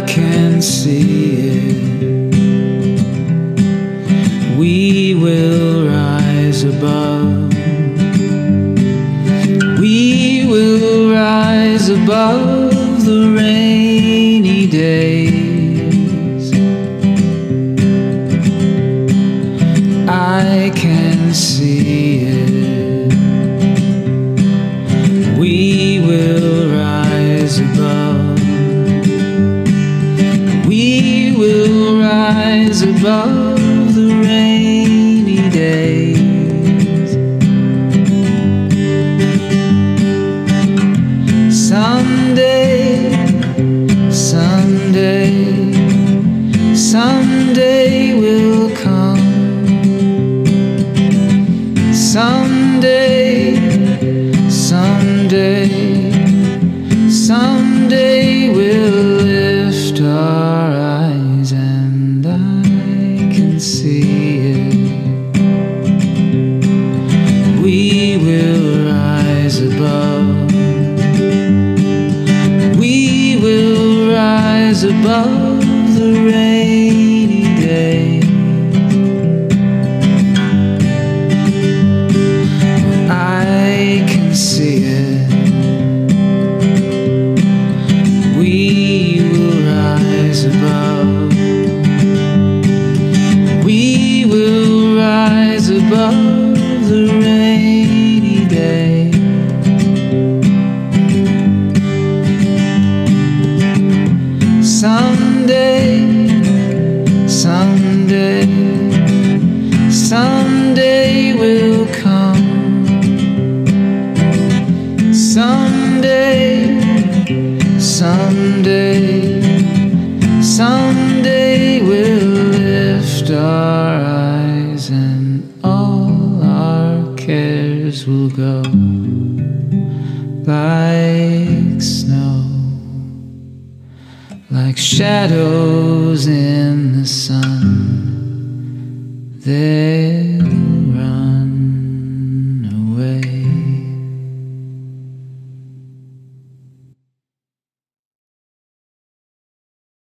can see it. We will rise above. We will rise above the rainy days. I can see it. We will rise above. Rise above the rainy days. Someday, someday, someday will come. Someday, someday, and I can see it. We will rise above. We will rise above the rainy above the rainy day. Someday, someday, someday will come. Someday, someday, someday we'll lift and all our cares will go like snow like shadows in the sun. There